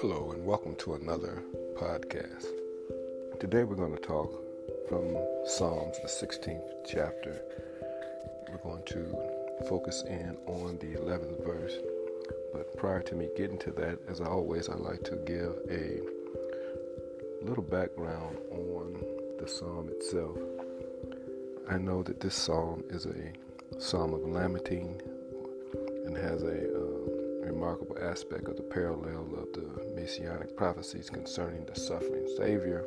Hello, and welcome to another podcast. Today we're going to talk from Psalms, the 16th chapter. We're going to focus in on the 11th verse. But prior to me getting to that, as always, I like to give a little background on the psalm itself. I know that this psalm is a psalm of lamenting and has a uh, remarkable aspect of the parallel of the messianic prophecies concerning the suffering Savior.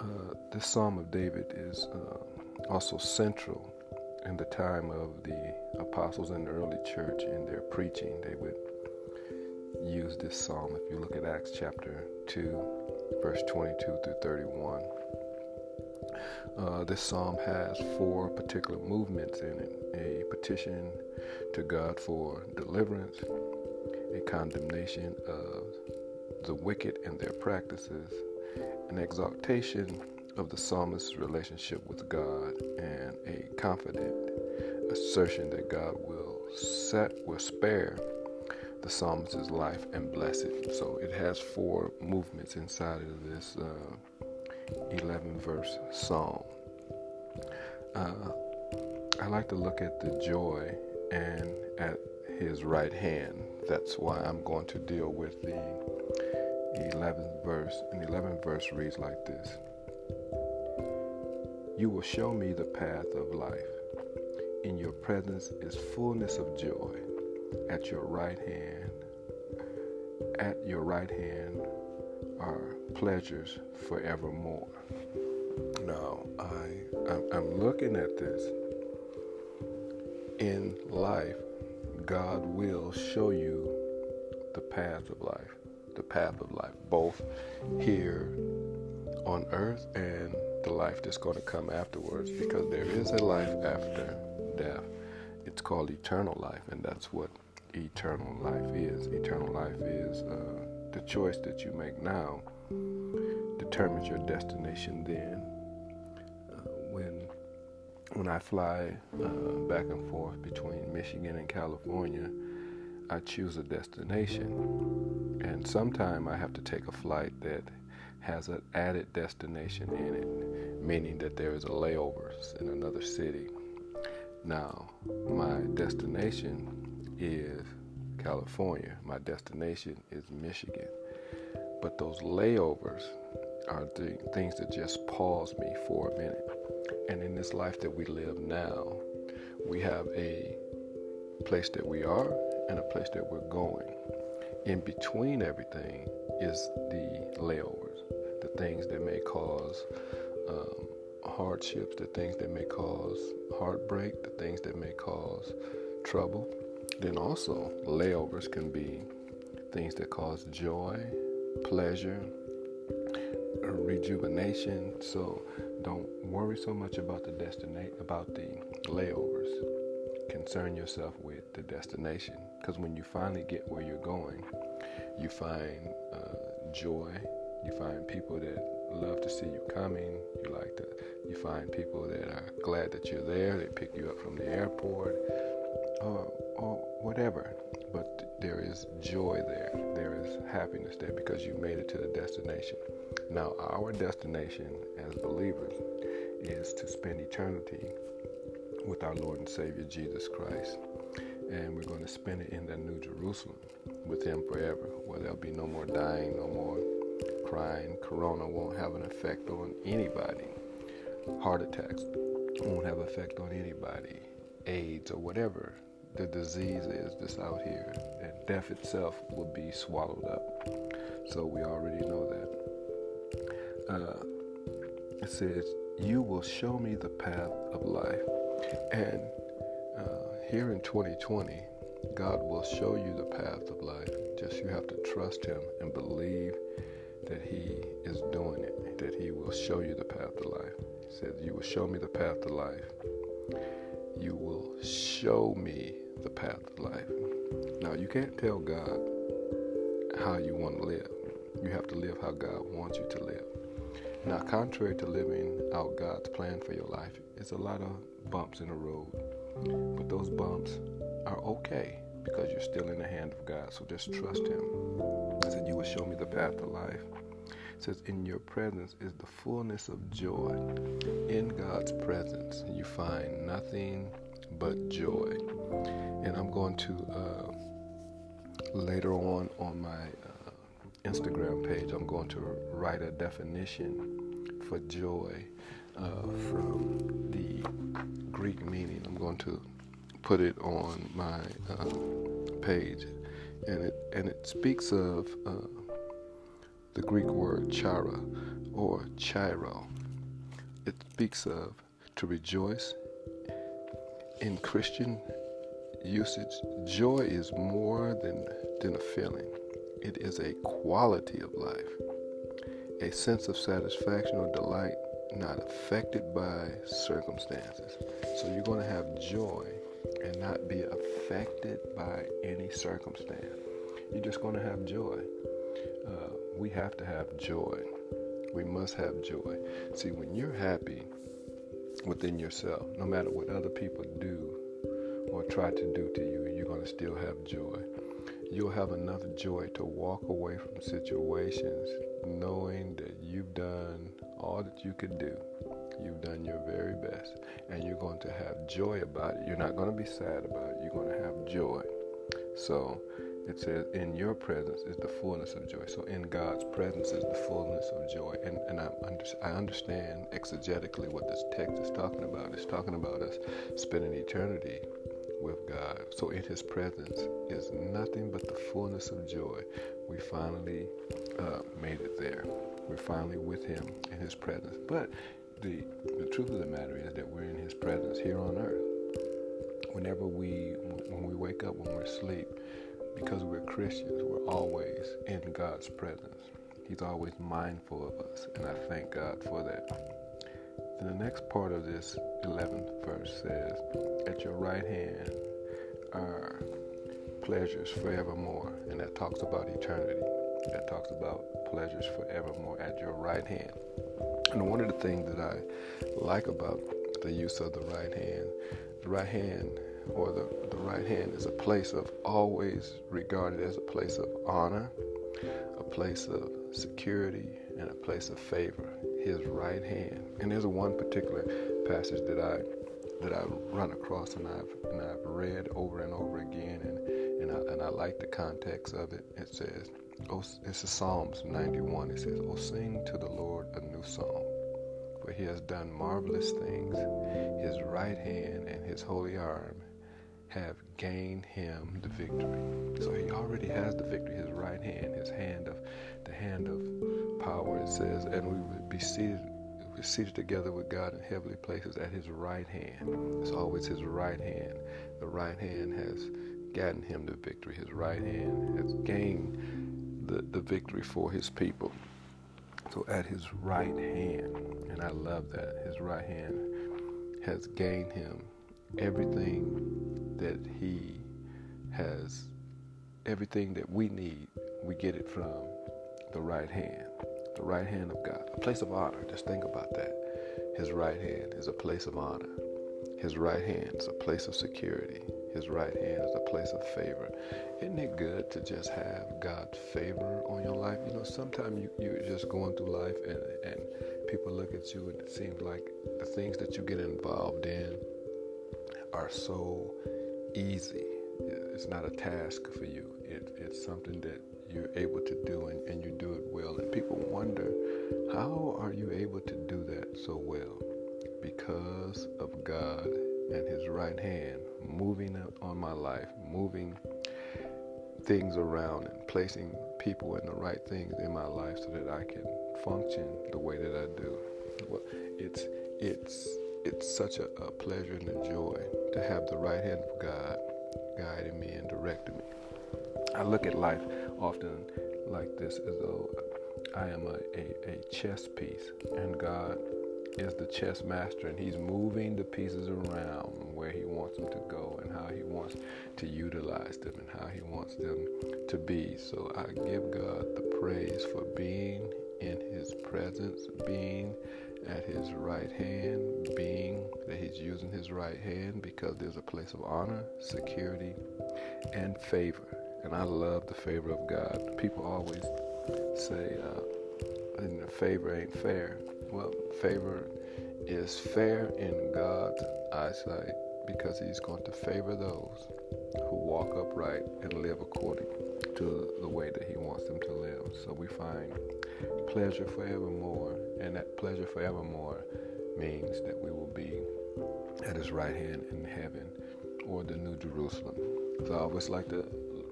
Uh, this Psalm of David is uh, also central in the time of the apostles in the early church in their preaching. They would use this psalm. If you look at Acts chapter 2, verse 22 through 31, uh, this psalm has four particular movements in it a petition to God for deliverance, a condemnation of the wicked and their practices, an exaltation of the psalmist's relationship with God, and a confident assertion that God will set will spare the psalmist's life and bless it. So it has four movements inside of this uh, 11 verse psalm. Uh, I like to look at the joy and at his right hand. That's why I'm going to deal with the 11th verse. And the 11th verse reads like this You will show me the path of life. In your presence is fullness of joy. At your right hand, at your right hand are pleasures forevermore. Now, I, I'm looking at this. In life, God will show you the path of life, the path of life, both here on earth and the life that's going to come afterwards, because there is a life after death. It's called eternal life, and that's what eternal life is. Eternal life is uh, the choice that you make now determines your destination then. Uh, when when I fly uh, back and forth between Michigan and California, I choose a destination, and sometime I have to take a flight that has an added destination in it, meaning that there is a layover in another city. Now, my destination is California. My destination is Michigan. But those layovers are the things that just pause me for a minute. And in this life that we live now, we have a place that we are and a place that we're going. In between everything is the layovers, the things that may cause um, hardships, the things that may cause heartbreak, the things that may cause trouble. Then also, layovers can be things that cause joy, pleasure, rejuvenation. So don't worry so much about the destination, about the layovers. Concern yourself with the destination, because when you finally get where you're going, you find uh, joy. You find people that love to see you coming. You like to. You find people that are glad that you're there. They pick you up from the airport, or or whatever. But there is joy there. There is happiness there because you made it to the destination. Now, our destination as believers is to spend eternity with our Lord and Savior Jesus Christ. And we're going to spend it in the New Jerusalem with Him forever, where there'll be no more dying, no more crying. Corona won't have an effect on anybody. Heart attacks won't have effect on anybody. AIDS or whatever the disease is that's out here. And death itself will be swallowed up. So we already know that. Uh, it says, You will show me the path of life. And uh, here in 2020, God will show you the path of life. Just you have to trust Him and believe that He is doing it, that He will show you the path of life. He says, You will show me the path of life. You will show me the path of life. Now, you can't tell God how you want to live. You have to live how God wants you to live. Now, contrary to living out God's plan for your life, it's a lot of bumps in the road. But those bumps are okay because you're still in the hand of God. So just trust Him. I said, You will show me the path of life. It says, In your presence is the fullness of joy. In God's presence, you find nothing but joy. And I'm going to uh, later on on my uh, Instagram page, I'm going to write a definition for joy uh, from the Greek meaning. I'm going to put it on my uh, page, and it and it speaks of uh, the Greek word chara or chairo. It speaks of to rejoice. In Christian usage, joy is more than, than a feeling. It is a quality of life, a sense of satisfaction or delight not affected by circumstances. So you're going to have joy and not be affected by any circumstance. You're just going to have joy. Uh, we have to have joy. We must have joy. See, when you're happy within yourself, no matter what other people do or try to do to you, you're going to still have joy. You'll have enough joy to walk away from situations knowing that you've done all that you could do. You've done your very best, and you're going to have joy about it. You're not going to be sad about it. You're going to have joy. So it says, In your presence is the fullness of joy. So in God's presence is the fullness of joy. And, and I, under, I understand exegetically what this text is talking about. It's talking about us spending eternity with God. So in His presence is nothing but the fullness of joy. We finally uh, made it there. We're finally with Him in His presence. But the the truth of the matter is that we're in His presence here on earth. Whenever we when we wake up, when we're asleep, because we're Christians, we're always in God's presence. He's always mindful of us, and I thank God for that. Then the next part of this 11th verse says, At your right hand are pleasures forevermore. And that talks about eternity. That talks about pleasures forevermore at your right hand. And one of the things that I like about the use of the right hand, the right hand or the, the right hand is a place of always regarded as a place of honor, a place of security, and a place of favor his right hand. And there's one particular passage that I that I run across and I've and I've read over and over again and and I, and I like the context of it. It says, "Oh, it's Psalms 91. It says, "Oh, sing to the Lord a new song, for He has done marvelous things. His right hand and His holy arm have gained Him the victory." So He already has the victory. His right hand, His hand of the hand of power, it says, and we would be seated we're seated together with God in heavenly places at his right hand. It's always his right hand. The right hand has gotten him the victory. His right hand has gained the, the victory for his people. So at his right hand, and I love that, his right hand has gained him everything that he has, everything that we need, we get it from the right hand the right hand of God, a place of honor. Just think about that. His right hand is a place of honor. His right hand is a place of security. His right hand is a place of favor. Isn't it good to just have God's favor on your life? You know, sometimes you, you're just going through life and, and people look at you and it seems like the things that you get involved in are so easy. It's not a task for you. It, it's something that you're able to do and, and you do it well. And people wonder, how are you able to do that so well? Because of God and His right hand moving on my life, moving things around and placing people in the right things in my life so that I can function the way that I do. Well, it's it's it's such a, a pleasure and a joy to have the right hand of God guiding me and directing me. I look at life often like this as though I am a, a, a chess piece and God is the chess master and he's moving the pieces around where he wants them to go and how he wants to utilize them and how he wants them to be. So I give God the praise for being in his presence, being at his right hand, being that he's using his right hand because there's a place of honor, security, and favor. And I love the favor of God. People always say, uh, favor ain't fair. Well, favor is fair in God's eyesight because he's going to favor those who walk upright and live according to the way that he wants them to live. So we find pleasure forevermore, and that pleasure forevermore means that we will be at his right hand in heaven or the New Jerusalem. So I always like to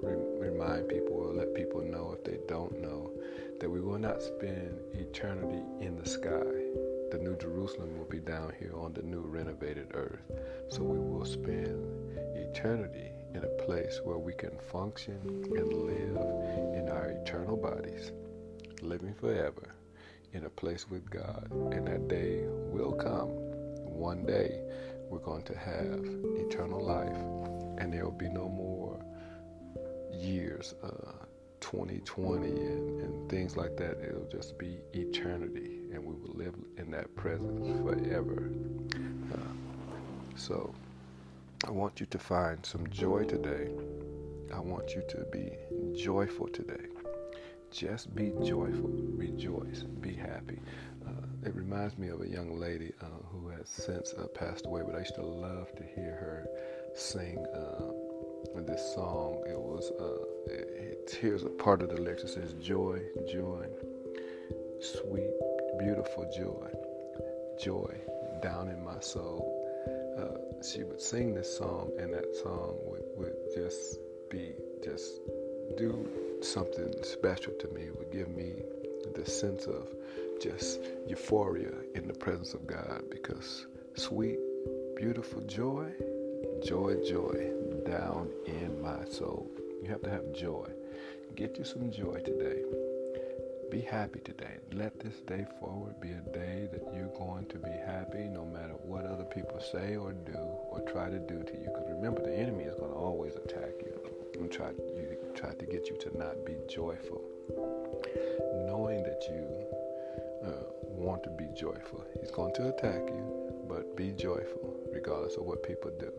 re- remind people or let people know if they don't know that we will not spend eternity in the sky. The New Jerusalem will be down here on the new renovated earth. So we will spend eternity in a place where we can function and live in our eternal bodies, living forever in a place with God. And that day will come. One day we're going to have eternal life, and there will be no more years, uh, 2020 and, and things like that. It'll just be eternity, and we will live in that presence forever. Uh, so, I want you to find some joy today. I want you to be joyful today. Just be joyful, rejoice, be happy. Uh, it reminds me of a young lady uh, who has since uh, passed away, but I used to love to hear her sing uh, this song. It was, uh, it, it, here's a part of the lyrics that says, Joy, joy, sweet, beautiful joy, joy down in my soul uh, she would sing this song, and that song would, would just be just do something special to me. It would give me the sense of just euphoria in the presence of God because sweet, beautiful joy, joy, joy down in my soul. You have to have joy. Get you some joy today. Happy today. Let this day forward be a day that you're going to be happy no matter what other people say or do or try to do to you. Because remember, the enemy is going to always attack you and try, you, try to get you to not be joyful. Knowing that you uh, want to be joyful, he's going to attack you, but be joyful regardless of what people do.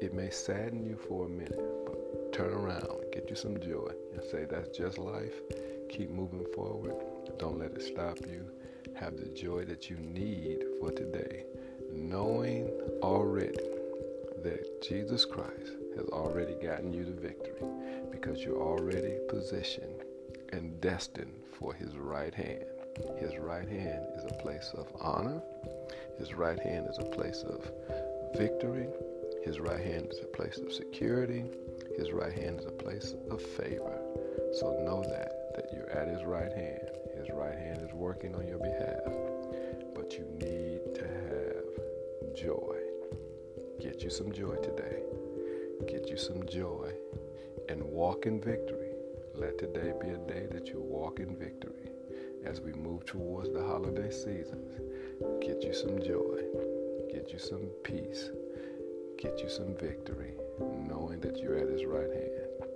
It may sadden you for a minute, but turn around, get you some joy, and say that's just life Keep moving forward. Don't let it stop you. Have the joy that you need for today, knowing already that Jesus Christ has already gotten you the victory because you're already positioned and destined for his right hand. His right hand is a place of honor. His right hand is a place of victory. His right hand is a place of security. His right hand is a place of favor. So know that that you're at his right hand. His right hand is working on your behalf. But you need to have joy. Get you some joy today. Get you some joy and walk in victory. Let today be a day that you walk in victory as we move towards the holiday seasons. Get you some joy. Get you some peace. Get you some victory, knowing that you're at his right hand.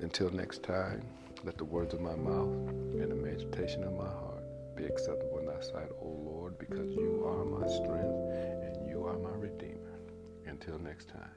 Until next time. Let the words of my mouth and the meditation of my heart be acceptable in thy sight, O Lord, because you are my strength and you are my redeemer. Until next time.